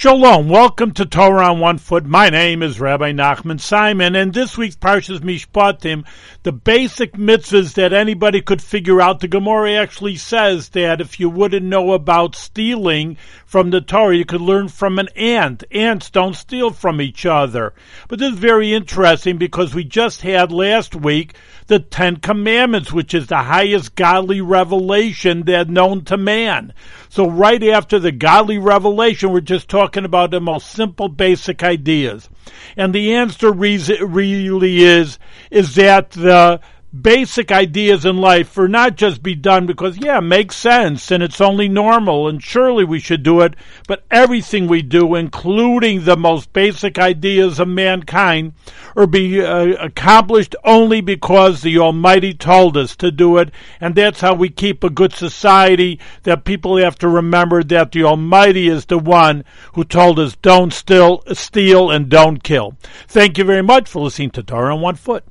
Shalom, welcome to Torah on One Foot. My name is Rabbi Nachman Simon, and this week's Parshas Mishpatim, the basic mitzvahs that anybody could figure out, the Gemara actually says that if you wouldn't know about stealing from the Torah, you could learn from an ant. Ants don't steal from each other. But this is very interesting because we just had last week the Ten Commandments, which is the highest godly revelation that known to man. So right after the godly revelation, we're just talking about the most simple, basic ideas. And the answer really is, is that the basic ideas in life for not just be done because, yeah, makes sense and it's only normal and surely we should do it, but everything we do, including the most basic ideas of mankind, are be uh, accomplished only because the Almighty told us to do it. And that's how we keep a good society, that people have to remember that the Almighty is the one who told us don't steal, steal and don't kill. Thank you very much for listening to Torah on One Foot.